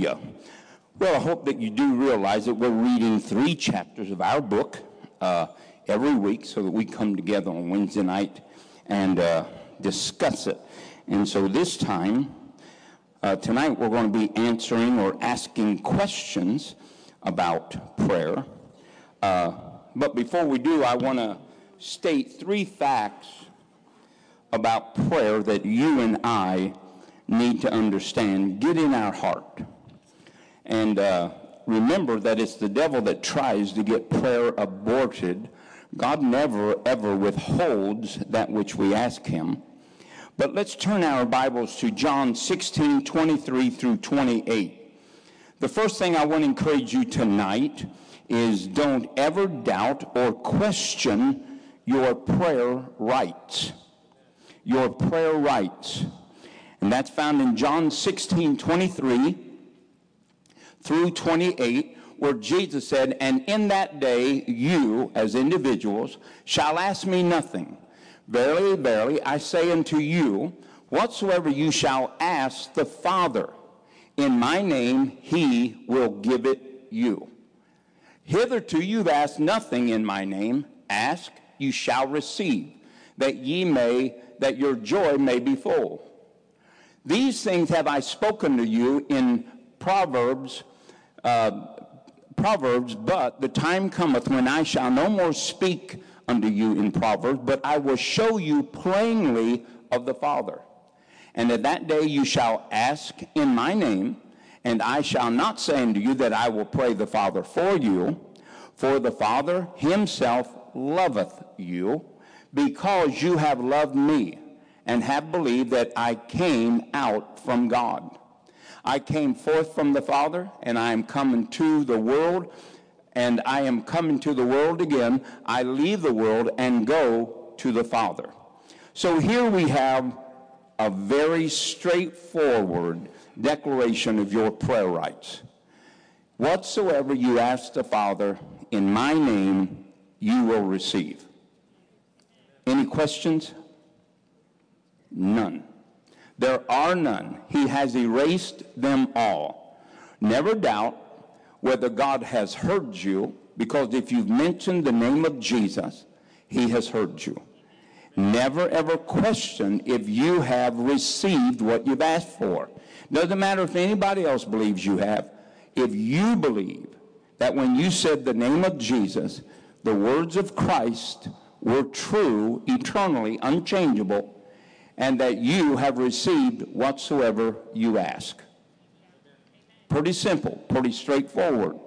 Hallelujah. Well, I hope that you do realize that we're reading three chapters of our book uh, every week so that we come together on Wednesday night and uh, discuss it. And so this time, uh, tonight, we're going to be answering or asking questions about prayer. Uh, but before we do, I want to state three facts about prayer that you and I need to understand, get in our heart. And uh, remember that it's the devil that tries to get prayer aborted. God never, ever withholds that which we ask him. But let's turn our Bibles to John 16, 23 through 28. The first thing I want to encourage you tonight is don't ever doubt or question your prayer rights. Your prayer rights. And that's found in John 16, 23 through 28, where Jesus said, And in that day you, as individuals, shall ask me nothing. Verily, verily, I say unto you, whatsoever you shall ask the Father in my name, he will give it you. Hitherto you've asked nothing in my name. Ask, you shall receive, that ye may, that your joy may be full. These things have I spoken to you in Proverbs, uh, Proverbs, but the time cometh when I shall no more speak unto you in Proverbs, but I will show you plainly of the Father. And at that day you shall ask in my name, and I shall not say unto you that I will pray the Father for you, for the Father himself loveth you, because you have loved me and have believed that I came out from God. I came forth from the Father, and I am coming to the world, and I am coming to the world again. I leave the world and go to the Father. So here we have a very straightforward declaration of your prayer rights. Whatsoever you ask the Father in my name, you will receive. Any questions? None. There are none. He has erased them all. Never doubt whether God has heard you, because if you've mentioned the name of Jesus, he has heard you. Never ever question if you have received what you've asked for. Doesn't matter if anybody else believes you have. If you believe that when you said the name of Jesus, the words of Christ were true, eternally, unchangeable, and that you have received whatsoever you ask. Pretty simple, pretty straightforward.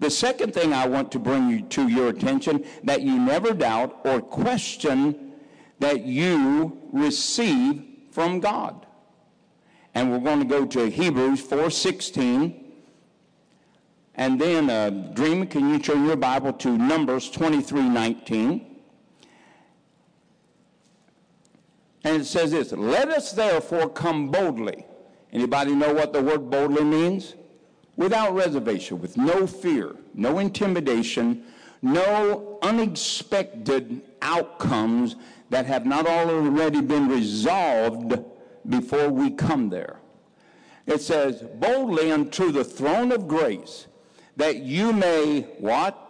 The second thing I want to bring you to your attention that you never doubt or question that you receive from God. And we're going to go to Hebrews 4:16. And then, uh, Dreamer, can you turn your Bible to Numbers 23:19? And it says this, let us therefore come boldly. Anybody know what the word boldly means? Without reservation, with no fear, no intimidation, no unexpected outcomes that have not already been resolved before we come there. It says, boldly unto the throne of grace, that you may what?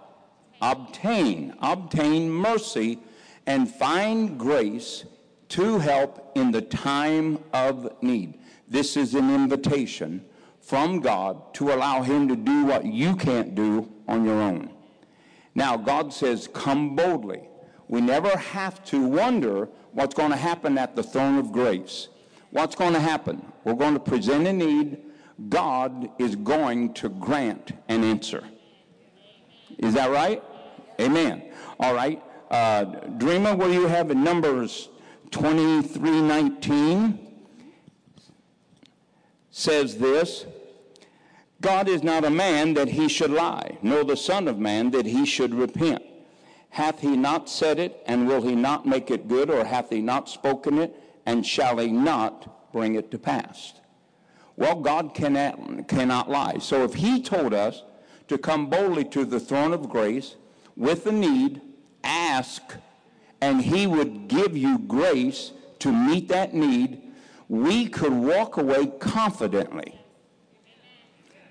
Obtain, obtain mercy and find grace to help in the time of need. This is an invitation from God to allow Him to do what you can't do on your own. Now, God says, Come boldly. We never have to wonder what's going to happen at the throne of grace. What's going to happen? We're going to present a need. God is going to grant an answer. Is that right? Amen. All right. Uh, Dreamer, will you have in Numbers 23:19 says this God is not a man that he should lie, nor the Son of Man that he should repent. Hath he not said it, and will he not make it good, or hath he not spoken it, and shall he not bring it to pass? Well, God cannot, cannot lie. So if he told us to come boldly to the throne of grace with the need, ask and He would give you grace to meet that need, we could walk away confidently.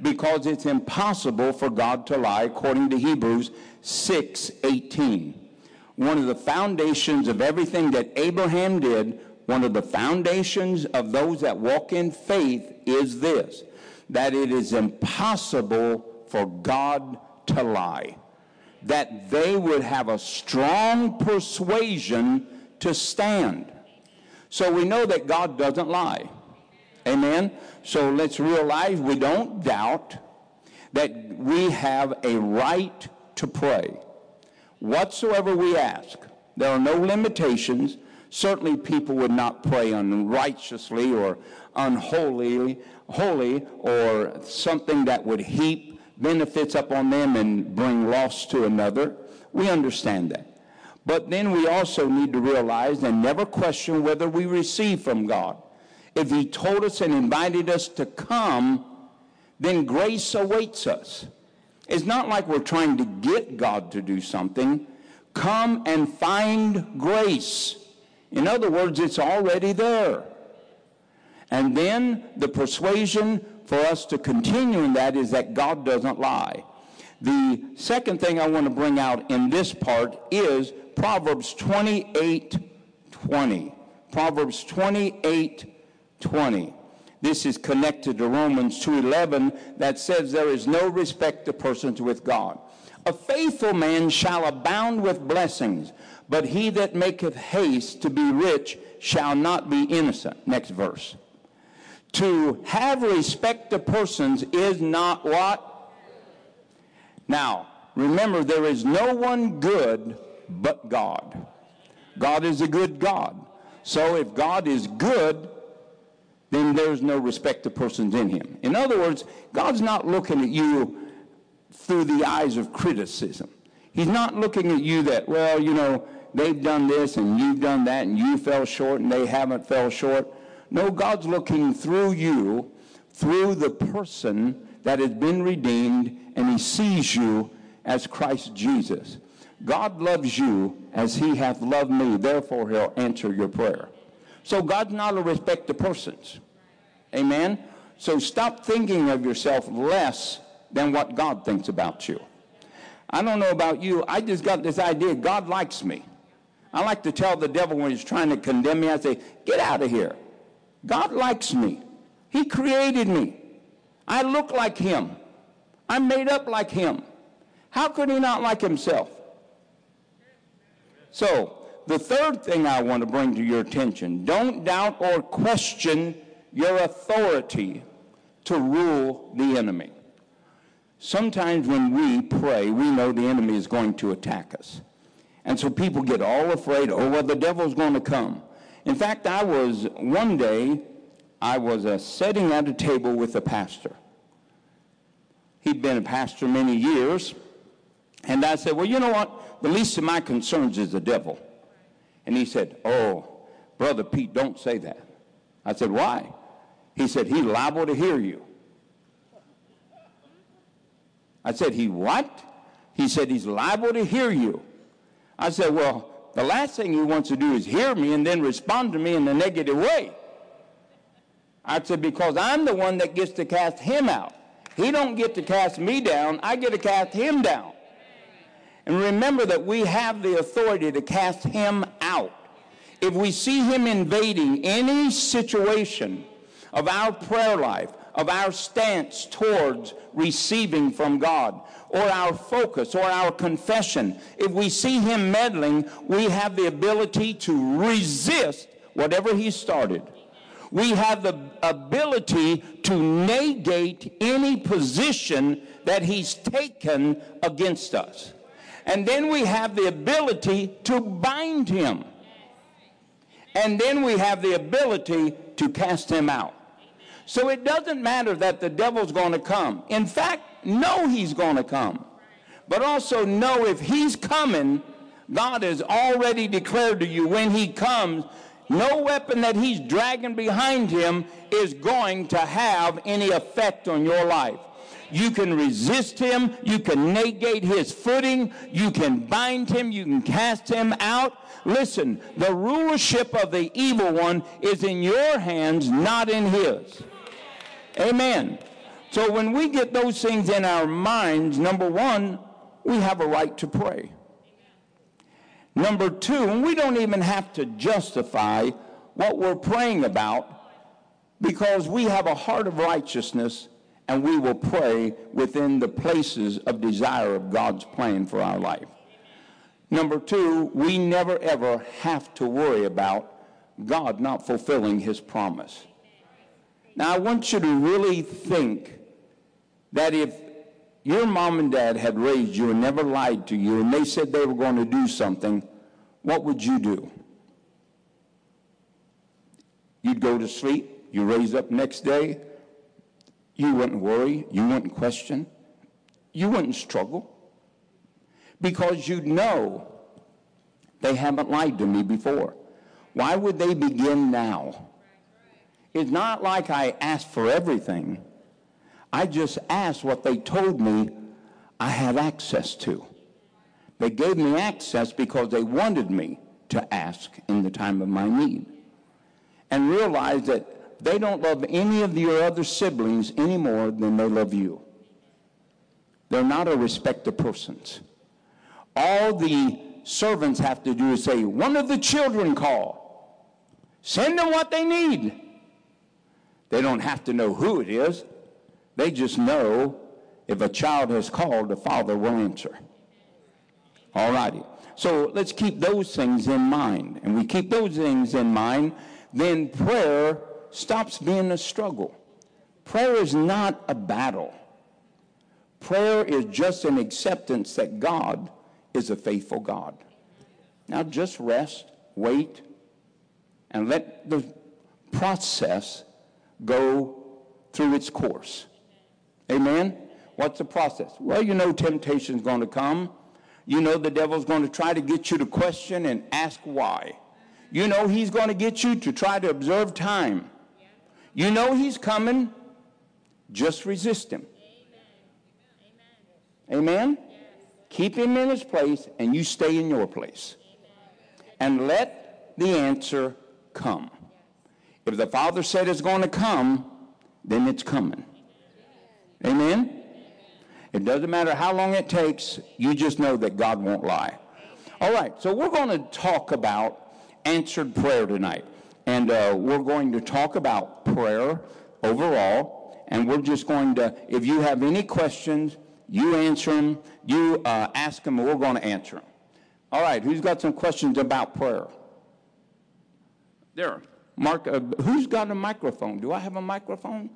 because it's impossible for God to lie, according to Hebrews 6 18. One of the foundations of everything that Abraham did, one of the foundations of those that walk in faith is this that it is impossible for God to lie. That they would have a strong persuasion to stand. So we know that God doesn't lie. Amen? So let's realize we don't doubt that we have a right to pray. Whatsoever we ask, there are no limitations. Certainly, people would not pray unrighteously or unholy, holy, or something that would heap benefits upon them and bring loss to another. We understand that. But then we also need to realize and never question whether we receive from God if he told us and invited us to come, then grace awaits us. It's not like we're trying to get God to do something. Come and find grace. In other words, it's already there. And then the persuasion for us to continue in that is that God doesn't lie. The second thing I want to bring out in this part is Proverbs 28 20. Proverbs 28 20. This is connected to Romans 2:11 that says there is no respect of persons with God. A faithful man shall abound with blessings, but he that maketh haste to be rich shall not be innocent. Next verse. To have respect to persons is not what? Now, remember there is no one good but God. God is a good God. So if God is good, then there's no respect to persons in him. In other words, God's not looking at you through the eyes of criticism. He's not looking at you that, well, you know, they've done this and you've done that and you fell short and they haven't fell short. No, God's looking through you, through the person that has been redeemed, and he sees you as Christ Jesus. God loves you as he hath loved me, therefore he'll answer your prayer. So God's not a respect of persons. Amen? So stop thinking of yourself less than what God thinks about you. I don't know about you. I just got this idea God likes me. I like to tell the devil when he's trying to condemn me, I say, get out of here. God likes me. He created me. I look like him. I'm made up like him. How could he not like himself? So, the third thing I want to bring to your attention don't doubt or question your authority to rule the enemy. Sometimes when we pray, we know the enemy is going to attack us. And so people get all afraid, oh, well, the devil's going to come. In fact, I was, one day, I was uh, sitting at a table with a pastor. He'd been a pastor many years. And I said, well, you know what? The least of my concerns is the devil. And he said, Oh, Brother Pete, don't say that. I said, Why? He said, He's liable to hear you. I said, He what? He said, He's liable to hear you. I said, Well, the last thing he wants to do is hear me and then respond to me in a negative way. I said, Because I'm the one that gets to cast him out. He don't get to cast me down. I get to cast him down. And remember that we have the authority to cast him out. If we see him invading any situation of our prayer life, of our stance towards receiving from God, or our focus, or our confession, if we see him meddling, we have the ability to resist whatever he started. We have the ability to negate any position that he's taken against us. And then we have the ability to bind him. And then we have the ability to cast him out. So it doesn't matter that the devil's going to come. In fact, know he's going to come. But also know if he's coming, God has already declared to you when he comes, no weapon that he's dragging behind him is going to have any effect on your life. You can resist him. You can negate his footing. You can bind him. You can cast him out. Listen, the rulership of the evil one is in your hands, not in his. Amen. So when we get those things in our minds, number one, we have a right to pray. Number two, we don't even have to justify what we're praying about because we have a heart of righteousness and we will pray within the places of desire of God's plan for our life. Number two, we never ever have to worry about God not fulfilling his promise. Now, I want you to really think that if your mom and dad had raised you and never lied to you and they said they were going to do something, what would you do? You'd go to sleep, you raise up next day, you wouldn't worry, you wouldn't question, you wouldn't struggle because you know they haven't lied to me before. Why would they begin now? It's not like I asked for everything. I just asked what they told me I had access to. They gave me access because they wanted me to ask in the time of my need. And realize that they don't love any of your other siblings any more than they love you. They're not a respect of persons. All the servants have to do is say, one of the children call. Send them what they need. They don't have to know who it is. They just know if a child has called, the father will answer. All righty. So let's keep those things in mind. And we keep those things in mind, then prayer stops being a struggle. Prayer is not a battle. Prayer is just an acceptance that God is a faithful God. Now just rest, wait, and let the process go through its course. Amen? What's the process? Well, you know temptation's going to come. You know the devil's going to try to get you to question and ask why. You know he's going to get you to try to observe time. You know he's coming. Just resist him. Amen? Keep him in his place and you stay in your place. And let the answer come. If the Father said it's going to come, then it's coming. Amen? It doesn't matter how long it takes, you just know that God won't lie. All right, so we're going to talk about answered prayer tonight. And uh, we're going to talk about prayer overall. And we're just going to, if you have any questions, you answer them, you uh, ask them, and we're going to answer them. All right, who's got some questions about prayer? There. Mark, uh, who's got a microphone? Do I have a microphone?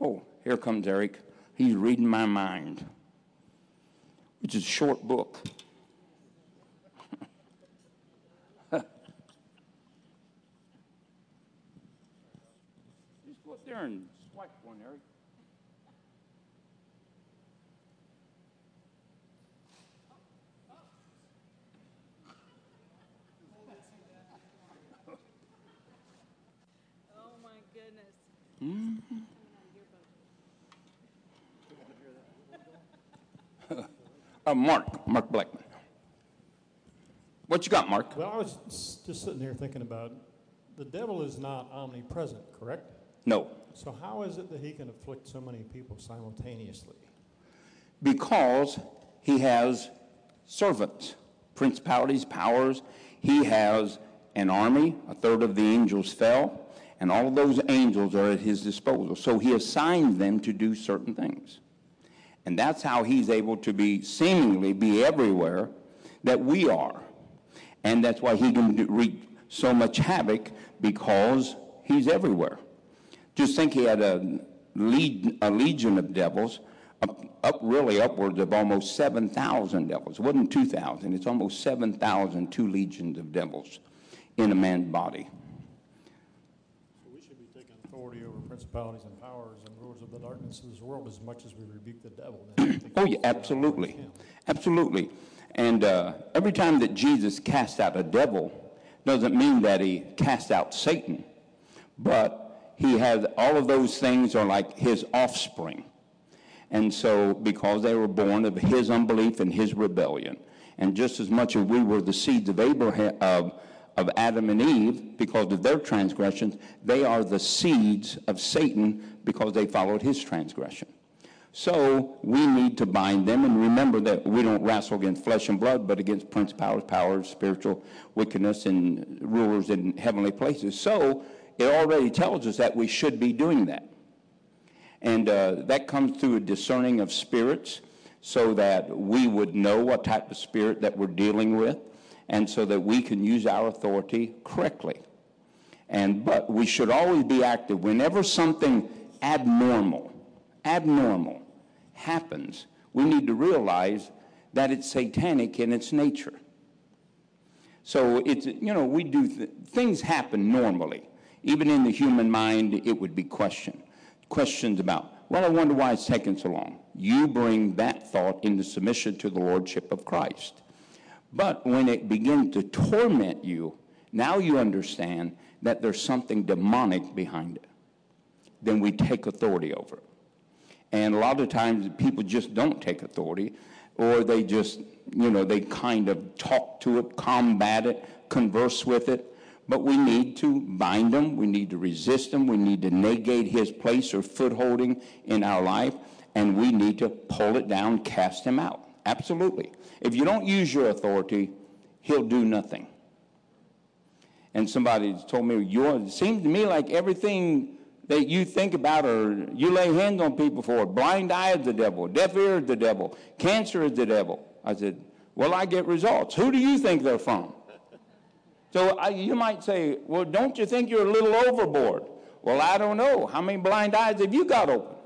Oh, here comes Eric. He's reading my mind, which is a short book. Just go up there and swipe one, Eric. Oh my goodness. Mm-hmm. Uh, Mark, Mark Blackman. What you got, Mark? Well, I was just sitting here thinking about the devil is not omnipresent, correct? No, So how is it that he can afflict so many people simultaneously? because he has servants, principalities, powers. He has an army. A third of the angels fell, and all of those angels are at his disposal. So he assigns them to do certain things. And that's how he's able to be seemingly be everywhere that we are. And that's why he can wreak so much havoc because he's everywhere. Just think he had a, lead, a legion of devils, up, up really upwards of almost 7,000 devils. It wasn't 2,000, it's almost 7,000, two legions of devils in a man's body. So we should be taking authority over principalities and powers and rulers of the darkness of this world as much as we rebuke the devil. Then I think Oh, yeah, that's what I absolutely. Absolutely. And uh, every time that Jesus cast out a devil, doesn't mean that he cast out Satan, but he has all of those things are like his offspring. And so, because they were born of his unbelief and his rebellion, and just as much as we were the seeds of Abraham, of, of Adam and Eve because of their transgressions. They are the seeds of Satan because they followed his transgression. So we need to bind them and remember that we don't wrestle against flesh and blood, but against principalities, powers, spiritual wickedness, and rulers in heavenly places. So it already tells us that we should be doing that. And uh, that comes through a discerning of spirits so that we would know what type of spirit that we're dealing with and so that we can use our authority correctly. And, but we should always be active. Whenever something abnormal, abnormal happens, we need to realize that it's satanic in its nature. So it's, you know, we do, th- things happen normally. Even in the human mind, it would be questioned. Questions about, well, I wonder why it's taking so long. You bring that thought into submission to the Lordship of Christ. But when it begins to torment you, now you understand that there's something demonic behind it. Then we take authority over it. And a lot of times people just don't take authority, or they just, you know, they kind of talk to it, combat it, converse with it. But we need to bind them, we need to resist them, we need to negate his place or footholding in our life, and we need to pull it down, cast him out. Absolutely. If you don't use your authority, he'll do nothing. And somebody told me, it seems to me like everything that you think about or you lay hands on people for, blind eye is the devil, deaf ear is the devil, cancer is the devil. I said, well, I get results. Who do you think they're from? So I, you might say, well, don't you think you're a little overboard? Well, I don't know. How many blind eyes have you got open?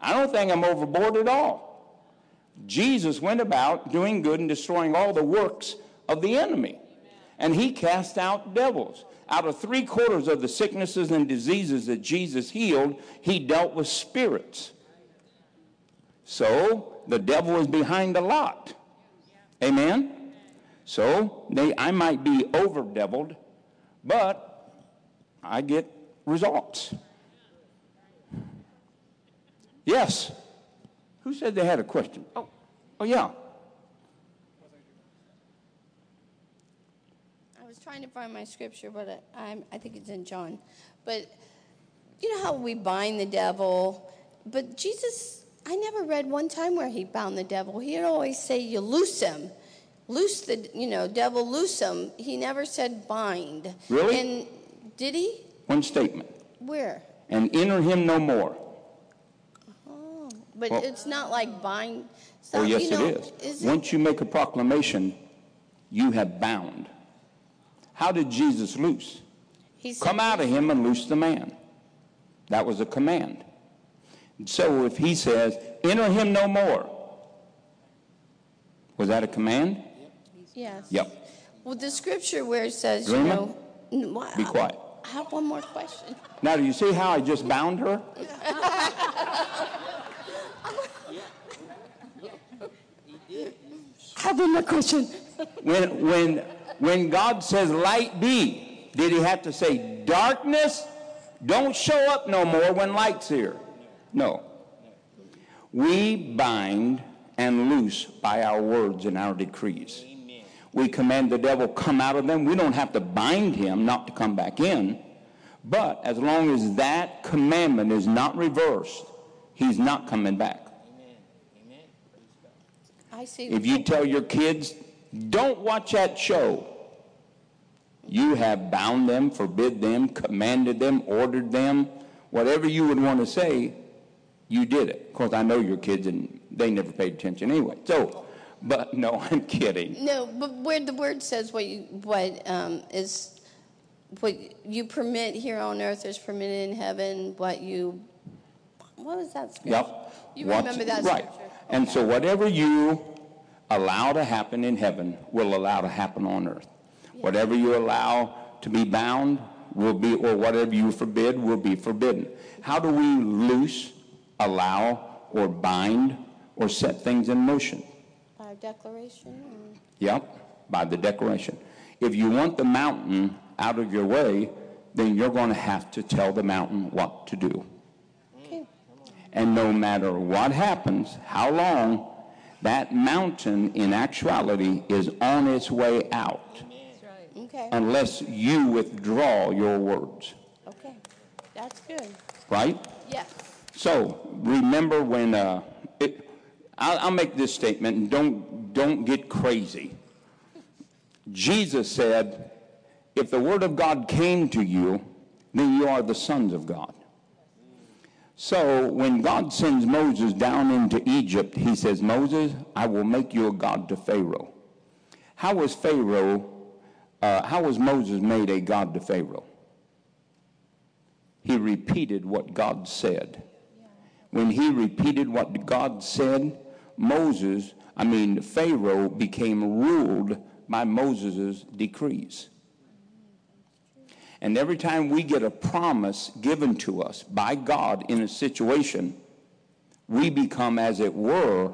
I don't think I'm overboard at all. Jesus went about doing good and destroying all the works of the enemy. And he cast out devils. Out of three quarters of the sicknesses and diseases that Jesus healed, he dealt with spirits. So the devil is behind a lot. Amen? So they, I might be over deviled, but I get results. Yes. Who said they had a question? Oh, oh yeah. I was trying to find my scripture, but I, I think it's in John. But you know how we bind the devil, but Jesus, I never read one time where he bound the devil. He'd always say, "You loose him." Loose the, you know, devil, loose him. He never said bind. Really? And did he? One statement. Where? And enter him no more. Oh, But well, it's not like bind. Oh, yes, you know, it is. is Once you make a proclamation, you have bound. How did Jesus loose? He said, Come out of him and loose the man. That was a command. So if he says, enter him no more, was that a command? Yes. Yep. Well, the scripture where it says, you know, be quiet. I have one more question. Now, do you see how I just bound her? have more question. when, when, when God says light be, did he have to say darkness? Don't show up no more when light's here. No. We bind and loose by our words and our decrees. We command the devil come out of them. We don't have to bind him not to come back in. But as long as that commandment is not reversed, he's not coming back. I see. If you tell your kids, don't watch that show, you have bound them, forbid them, commanded them, ordered them, whatever you would want to say, you did it. Of course, I know your kids and they never paid attention anyway. So, but no, I'm kidding. No, but where the word says what you, what um, is what you permit here on earth is permitted in heaven. What you what was that scripture? Yep. You What's, remember that right. scripture? And so whatever you allow to happen in heaven will allow to happen on earth. Yeah. Whatever you allow to be bound will be, or whatever you forbid will be forbidden. How do we loose, allow, or bind, or set things in motion? By declaration? Or? Yep, by the declaration. If you want the mountain out of your way, then you're going to have to tell the mountain what to do. And no matter what happens, how long, that mountain in actuality is on its way out. Okay. unless you withdraw your words, Okay. That's good. right? Yes. So remember when uh, it, I'll, I'll make this statement and don't don't get crazy. Jesus said, "If the word of God came to you, then you are the sons of God." So when God sends Moses down into Egypt, he says, "Moses, I will make you a god to Pharaoh." How was Pharaoh? Uh, how was Moses made a god to Pharaoh? He repeated what God said when he repeated what God said, Moses, I mean, Pharaoh became ruled by Moses' decrees. And every time we get a promise given to us by God in a situation, we become, as it were,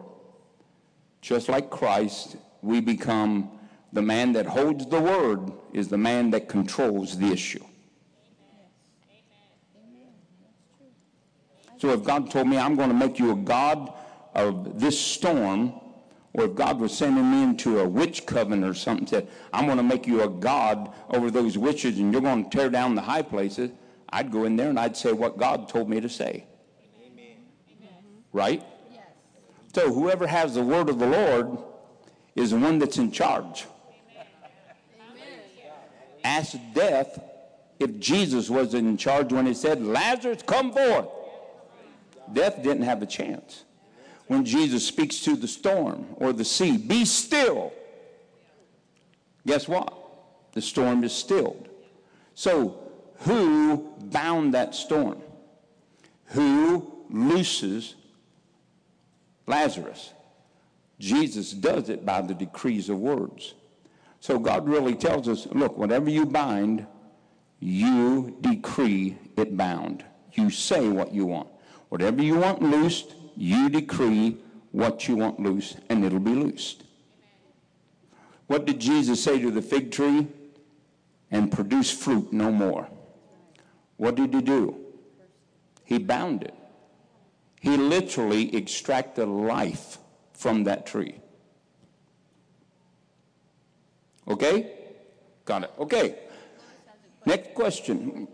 just like Christ, we become the man that holds the word is the man that controls the issue. So if God told me I'm going to make you a god of this storm, or if God was sending me into a witch coven or something, said, I'm going to make you a god over those witches and you're going to tear down the high places, I'd go in there and I'd say what God told me to say. Amen. Right? Yes. So whoever has the word of the Lord is the one that's in charge. Amen. Ask death if Jesus was in charge when he said, Lazarus, come forth. Death didn't have a chance. When Jesus speaks to the storm or the sea, be still. Guess what? The storm is stilled. So, who bound that storm? Who looses Lazarus? Jesus does it by the decrees of words. So, God really tells us look, whatever you bind, you decree it bound. You say what you want. Whatever you want loosed, you decree what you want loose, and it'll be loosed. What did Jesus say to the fig tree? And produce fruit no more. What did he do? He bound it. He literally extracted life from that tree. Okay? Got it. Okay. Next question.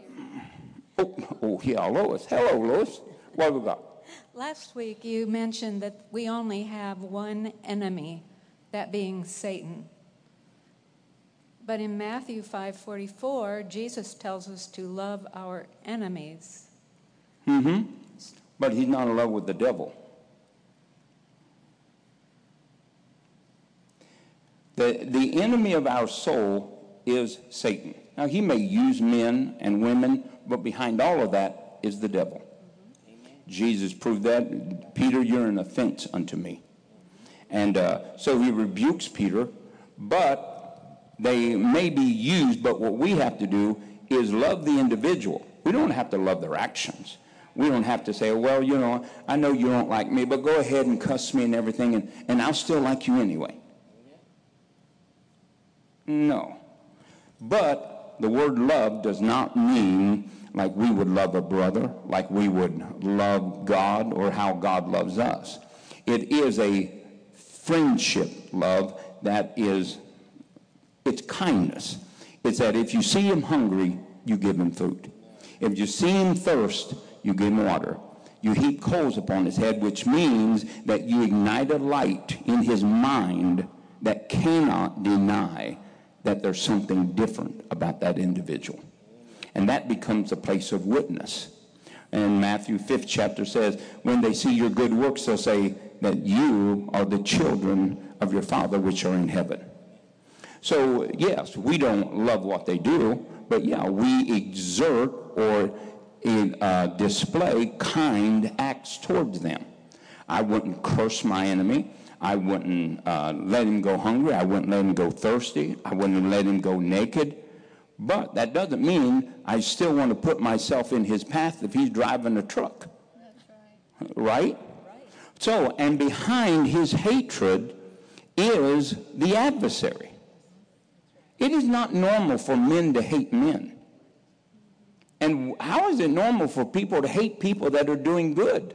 Oh, oh yeah, Lois. Hello, Lois. What have we got? Last week you mentioned that we only have one enemy, that being Satan. But in Matthew 5:44, Jesus tells us to love our enemies. Mm-hmm. But he's not in love with the devil. The, the enemy of our soul is Satan. Now, he may use men and women, but behind all of that is the devil. Jesus proved that. Peter, you're an offense unto me. And uh, so he rebukes Peter, but they may be used, but what we have to do is love the individual. We don't have to love their actions. We don't have to say, well, you know, I know you don't like me, but go ahead and cuss me and everything, and, and I'll still like you anyway. No. But the word love does not mean like we would love a brother, like we would love God, or how God loves us. It is a friendship love that is, it's kindness. It's that if you see him hungry, you give him food. If you see him thirst, you give him water. You heap coals upon his head, which means that you ignite a light in his mind that cannot deny that there's something different about that individual. And that becomes a place of witness. And Matthew 5th chapter says, when they see your good works, they'll say that you are the children of your Father which are in heaven. So, yes, we don't love what they do, but yeah, we exert or uh, display kind acts towards them. I wouldn't curse my enemy. I wouldn't uh, let him go hungry. I wouldn't let him go thirsty. I wouldn't let him go naked. But that doesn't mean I still want to put myself in his path if he's driving a truck. Right? right? So, and behind his hatred is the adversary. It is not normal for men to hate men. And how is it normal for people to hate people that are doing good?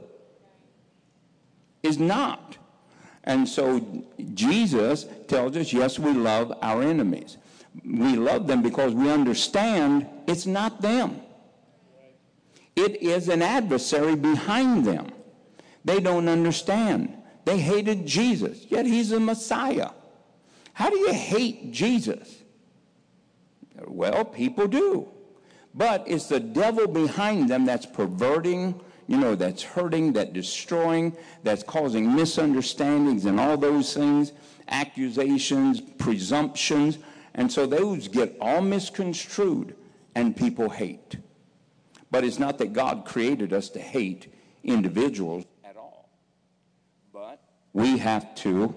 Is not. And so Jesus tells us, yes, we love our enemies. We love them because we understand it's not them. It is an adversary behind them. They don't understand. They hated Jesus, yet he's a Messiah. How do you hate Jesus? Well, people do. But it's the devil behind them that's perverting, you know, that's hurting, that's destroying, that's causing misunderstandings and all those things, accusations, presumptions. And so those get all misconstrued and people hate. But it's not that God created us to hate individuals at all. But we have to.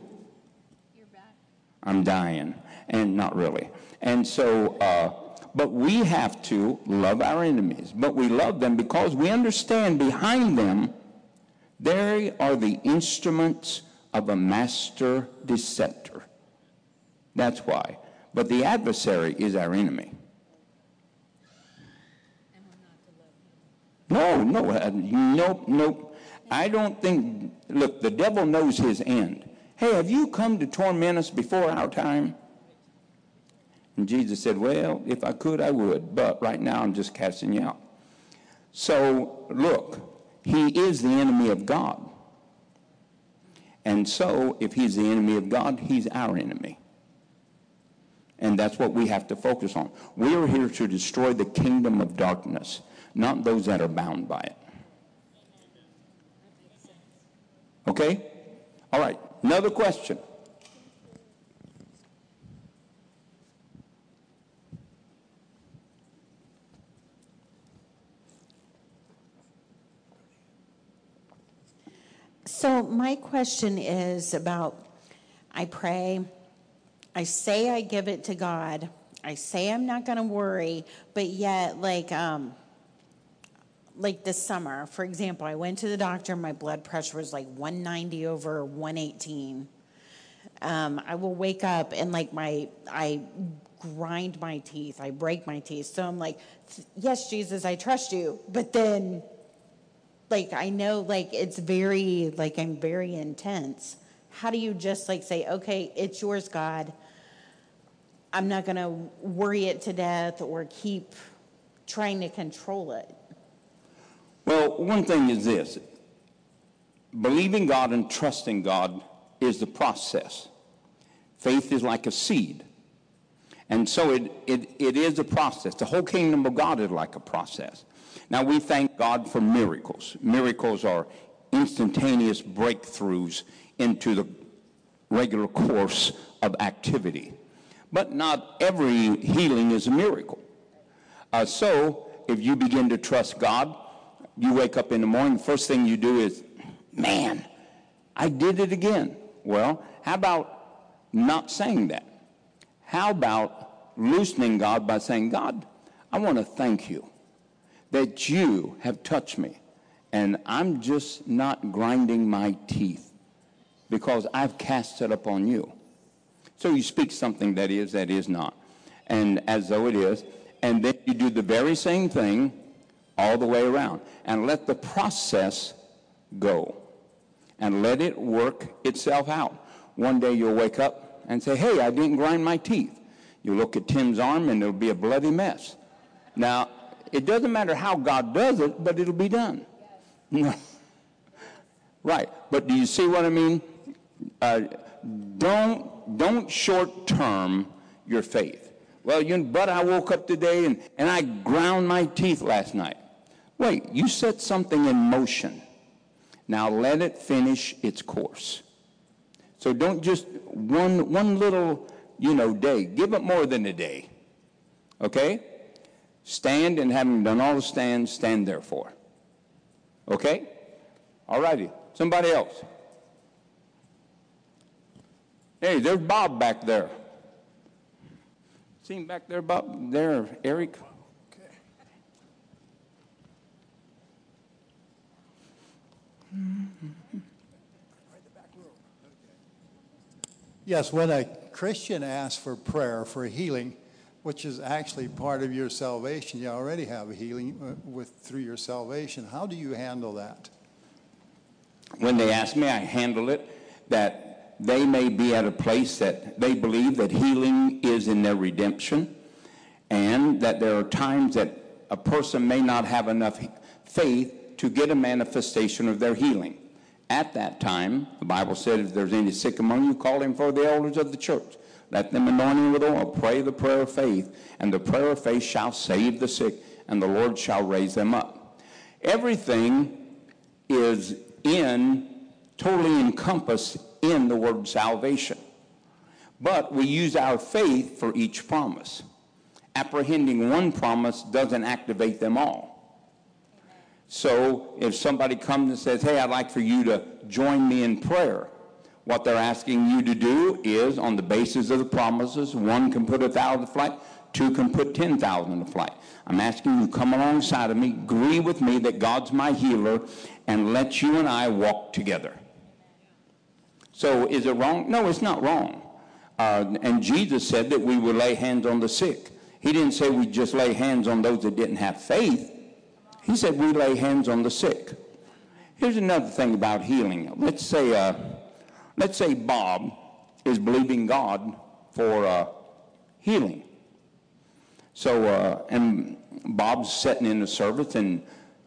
You're back. I'm dying. And not really. And so, uh, but we have to love our enemies. But we love them because we understand behind them, they are the instruments of a master deceptor. That's why. But the adversary is our enemy. No, no, nope, nope. I don't think, look, the devil knows his end. Hey, have you come to torment us before our time? And Jesus said, Well, if I could, I would, but right now I'm just casting you out. So, look, he is the enemy of God. And so, if he's the enemy of God, he's our enemy. And that's what we have to focus on. We are here to destroy the kingdom of darkness, not those that are bound by it. Okay? All right. Another question. So, my question is about I pray, I say I give it to God, I say I'm not going to worry, but yet, like, um, like this summer, for example, I went to the doctor, my blood pressure was like 190 over 118. Um, I will wake up and like my, I grind my teeth, I break my teeth. So I'm like, yes, Jesus, I trust you. But then like I know like it's very like I'm very intense. How do you just like say, okay, it's yours, God. I'm not going to worry it to death or keep trying to control it. Well, one thing is this believing God and trusting God is the process. Faith is like a seed. And so it, it, it is a process. The whole kingdom of God is like a process. Now, we thank God for miracles. Miracles are instantaneous breakthroughs into the regular course of activity. But not every healing is a miracle. Uh, so, if you begin to trust God, you wake up in the morning, the first thing you do is, man, I did it again. Well, how about not saying that? How about loosening God by saying, God, I want to thank you that you have touched me. And I'm just not grinding my teeth because I've cast it upon you. So you speak something that is, that is not. And as though it is. And then you do the very same thing all the way around. And let the process go. And let it work itself out. One day you'll wake up and say, hey, I didn't grind my teeth. You look at Tim's arm and it'll be a bloody mess. Now, it doesn't matter how God does it, but it'll be done. right. But do you see what I mean? Uh, don't don't short term your faith. Well, you, but I woke up today and, and I ground my teeth last night. Wait, you set something in motion. Now let it finish its course. So don't just one one little, you know, day. Give it more than a day. Okay? Stand and having done all the stands, stand therefore. Okay? All righty. Somebody else. Hey, there's Bob back there. See him back there, Bob? There, Eric. Yes, when a Christian asks for prayer for healing, which is actually part of your salvation. You already have a healing uh, with through your salvation. How do you handle that? When they ask me, I handle it that they may be at a place that they believe that healing is in their redemption, and that there are times that a person may not have enough faith to get a manifestation of their healing. At that time, the Bible said, if there's any sick among you, call him for the elders of the church. Let them anoint him with oil. Pray the prayer of faith, and the prayer of faith shall save the sick, and the Lord shall raise them up. Everything is in, totally encompassed in the word salvation. But we use our faith for each promise. Apprehending one promise doesn't activate them all. So if somebody comes and says, hey, I'd like for you to join me in prayer, what they're asking you to do is, on the basis of the promises, one can put a thousand to flight, two can put 10,000 to flight. I'm asking you to come alongside of me, agree with me that God's my healer, and let you and I walk together. So is it wrong? No, it's not wrong. Uh, and Jesus said that we would lay hands on the sick. He didn't say we just lay hands on those that didn't have faith. He said we lay hands on the sick. Here's another thing about healing. Let's say, uh, let's say Bob is believing God for uh, healing. So, uh, and Bob's sitting in the service, and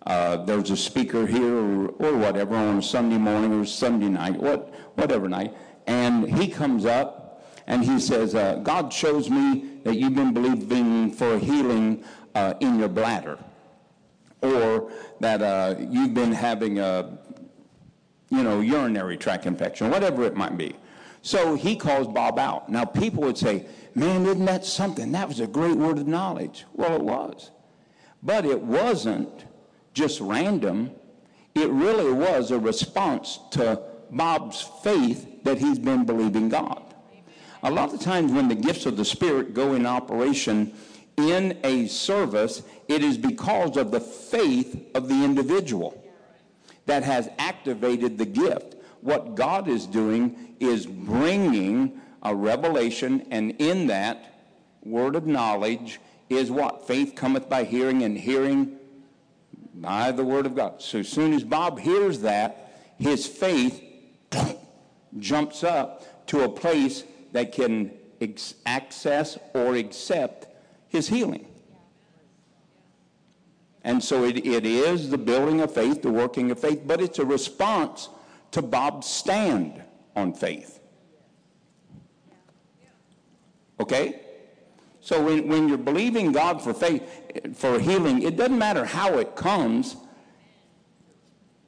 uh, there's a speaker here or, or, whatever on a Sunday morning or Sunday night, what, whatever night, and he comes up and he says, uh, God shows me that you've been believing for healing uh, in your bladder or that uh, you've been having a, you know, urinary tract infection, whatever it might be. So he calls Bob out. Now people would say, man, isn't that something? That was a great word of knowledge. Well, it was. But it wasn't just random. It really was a response to Bob's faith that he's been believing God. A lot of times when the gifts of the Spirit go in operation, in a service, it is because of the faith of the individual that has activated the gift. What God is doing is bringing a revelation, and in that word of knowledge is what? Faith cometh by hearing, and hearing by the word of God. So as soon as Bob hears that, his faith jumps up to a place that can access or accept his healing. And so it, it is the building of faith, the working of faith, but it's a response to Bob's stand on faith. Okay? So when, when you're believing God for faith, for healing, it doesn't matter how it comes.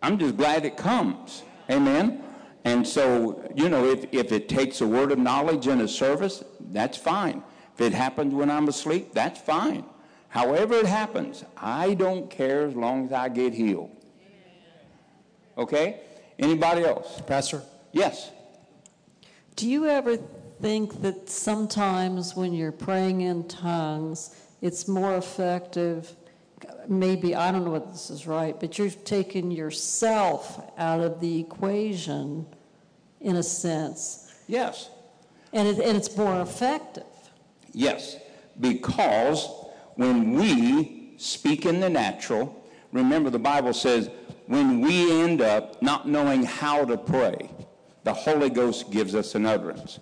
I'm just glad it comes. Amen? And so, you know, if, if it takes a word of knowledge and a service, that's fine. If it happens when I'm asleep, that's fine. However it happens, I don't care as long as I get healed. Okay? Anybody else? Pastor? Yes. Do you ever think that sometimes when you're praying in tongues, it's more effective? Maybe, I don't know if this is right, but you've taken yourself out of the equation in a sense. Yes. And, it, and it's more effective. Yes, because when we speak in the natural, remember the Bible says, when we end up not knowing how to pray, the Holy Ghost gives us an utterance.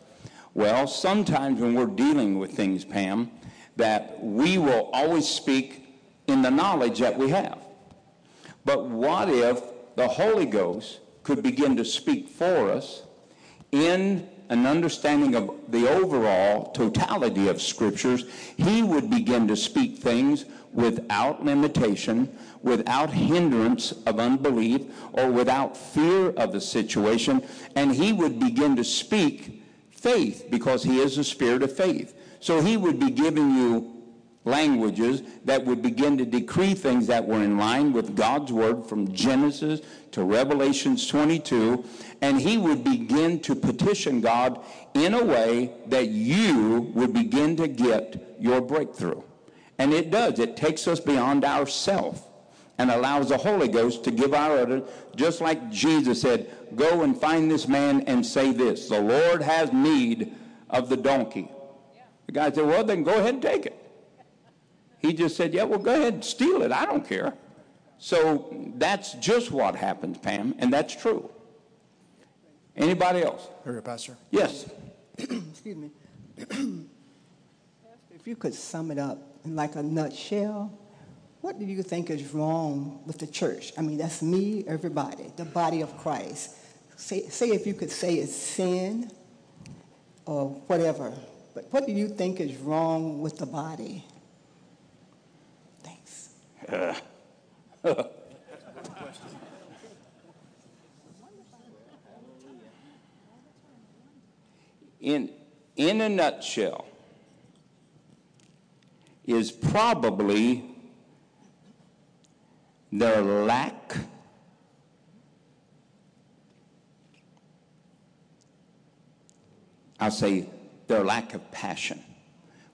Well, sometimes when we're dealing with things, Pam, that we will always speak in the knowledge that we have. But what if the Holy Ghost could begin to speak for us in an understanding of the overall totality of scriptures, he would begin to speak things without limitation, without hindrance of unbelief, or without fear of the situation, and he would begin to speak faith because he is the spirit of faith. So he would be giving you languages that would begin to decree things that were in line with God's word from Genesis to Revelations 22, and he would begin to petition God in a way that you would begin to get your breakthrough. And it does. It takes us beyond ourself and allows the Holy Ghost to give our utterance, just like Jesus said, go and find this man and say this, the Lord has need of the donkey. The guy said, well, then go ahead and take it. He just said, yeah, well, go ahead and steal it. I don't care. So that's just what happens, Pam, and that's true. Anybody else? Here, Pastor. Yes. excuse me. if you could sum it up in like a nutshell, what do you think is wrong with the church? I mean, that's me, everybody, the body of Christ. Say, say if you could say it's sin or whatever, but what do you think is wrong with the body? Thanks. in, in a nutshell, is probably their lack I'll say their lack of passion.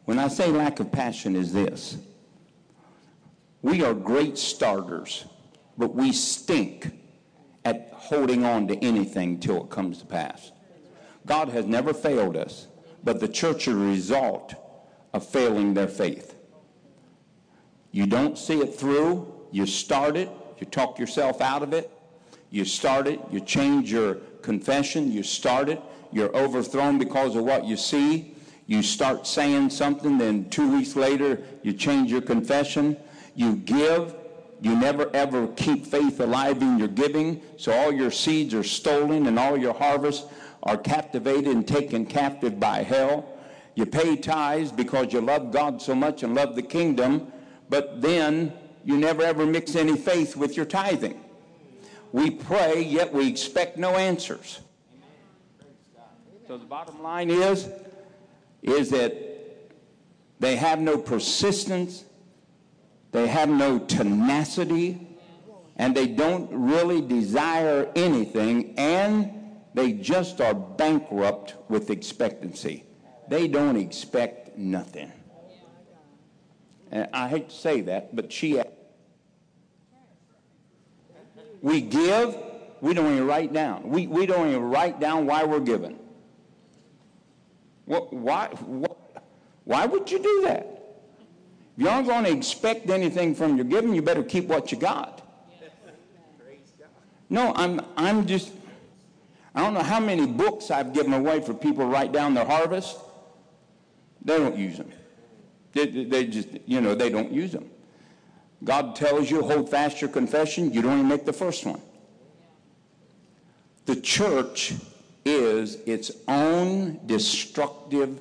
When I say lack of passion is this. We are great starters, but we stink at holding on to anything till it comes to pass. God has never failed us, but the church is a result of failing their faith. You don't see it through, you start it, you talk yourself out of it, you start it, you change your confession, you start it, you're overthrown because of what you see. You start saying something, then two weeks later, you change your confession. You give. You never ever keep faith alive in your giving, so all your seeds are stolen and all your harvests are captivated and taken captive by hell. You pay tithes because you love God so much and love the kingdom, but then you never ever mix any faith with your tithing. We pray, yet we expect no answers. So the bottom line is, is that they have no persistence, they have no tenacity, and they don't really desire anything, and they just are bankrupt with expectancy. They don't expect nothing. And I hate to say that, but she. We give, we don't even write down. We, we don't even write down why we're giving. What, why, what, why would you do that? If you aren't going to expect anything from your giving, you better keep what you got. No, I'm, I'm just, I don't know how many books I've given away for people to write down their harvest. They don't use them. They, they just, you know, they don't use them. God tells you, hold fast your confession, you don't even make the first one. The church is its own destructive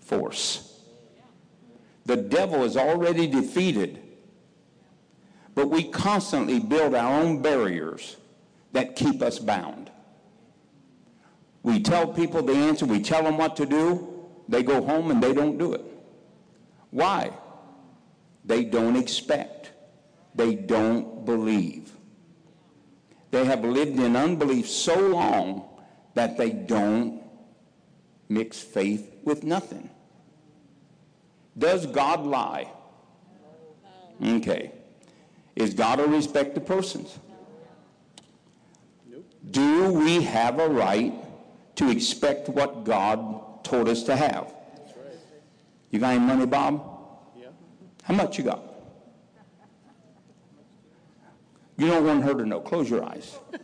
force. The devil is already defeated, but we constantly build our own barriers that keep us bound. We tell people the answer, we tell them what to do, they go home and they don't do it. Why? They don't expect. They don't believe. They have lived in unbelief so long that they don't mix faith with nothing. Does God lie? Okay. Is God a respect of persons? Do we have a right to expect what God told us to have? You got any money, Bob? Yeah. How much you got? You don't want her to know. Close your eyes.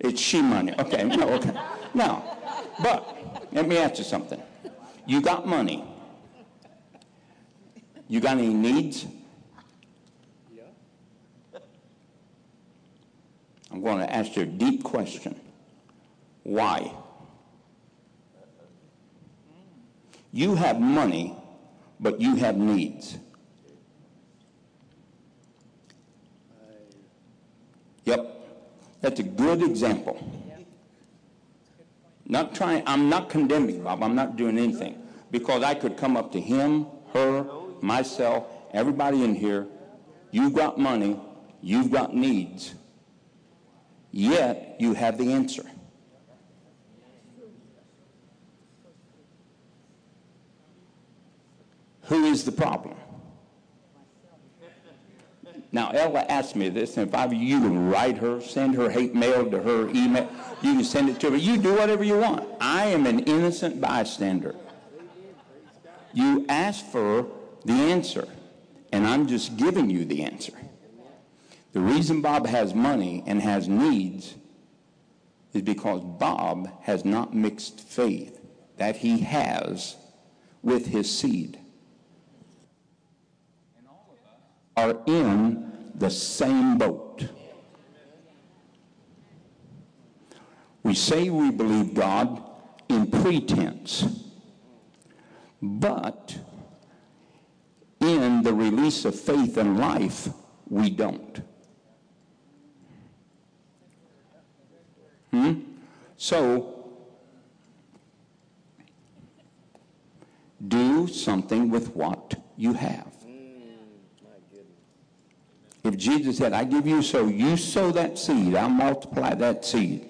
It's she money. Okay, no, okay. Now, but let me ask you something. You got money. You got any needs? Yeah. I'm going to ask you a deep question. Why? You have money, but you have needs. Yep. That's a good example. Not trying, I'm not condemning Bob. I'm not doing anything. Because I could come up to him, her, myself, everybody in here. You've got money. You've got needs. Yet you have the answer. Who is the problem? Now, Ella asked me this, and if I were you, can write her, send her hate mail to her email. You can send it to her. You do whatever you want. I am an innocent bystander. You asked for the answer, and I'm just giving you the answer. The reason Bob has money and has needs is because Bob has not mixed faith that he has with his seed. And all of us are in the same boat. We say we believe God in pretense, but in the release of faith and life, we don't. Hmm? So, do something with what you have. If Jesus said, I give you so, you sow that seed, I'll multiply that seed.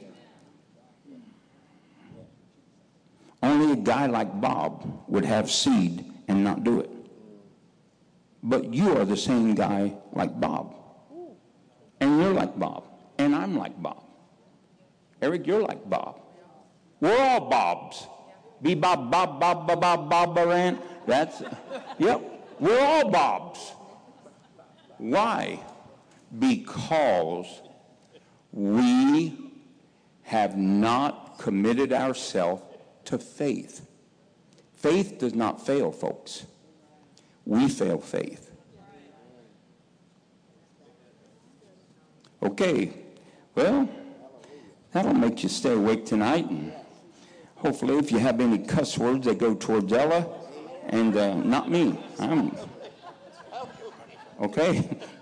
Only a guy like Bob would have seed and not do it. But you are the same guy like Bob. And you're like Bob. And I'm like Bob. Eric, you're like Bob. We're all Bobs. Be Bob, Bob, Bob, Bob, Bob, Bob, Baran. That's, yep. We're all Bobs. Why? Because we have not committed ourselves to faith. Faith does not fail, folks. We fail faith. Okay, well, that'll make you stay awake tonight. And hopefully, if you have any cuss words, they go towards Ella and uh, not me. I'm, okay?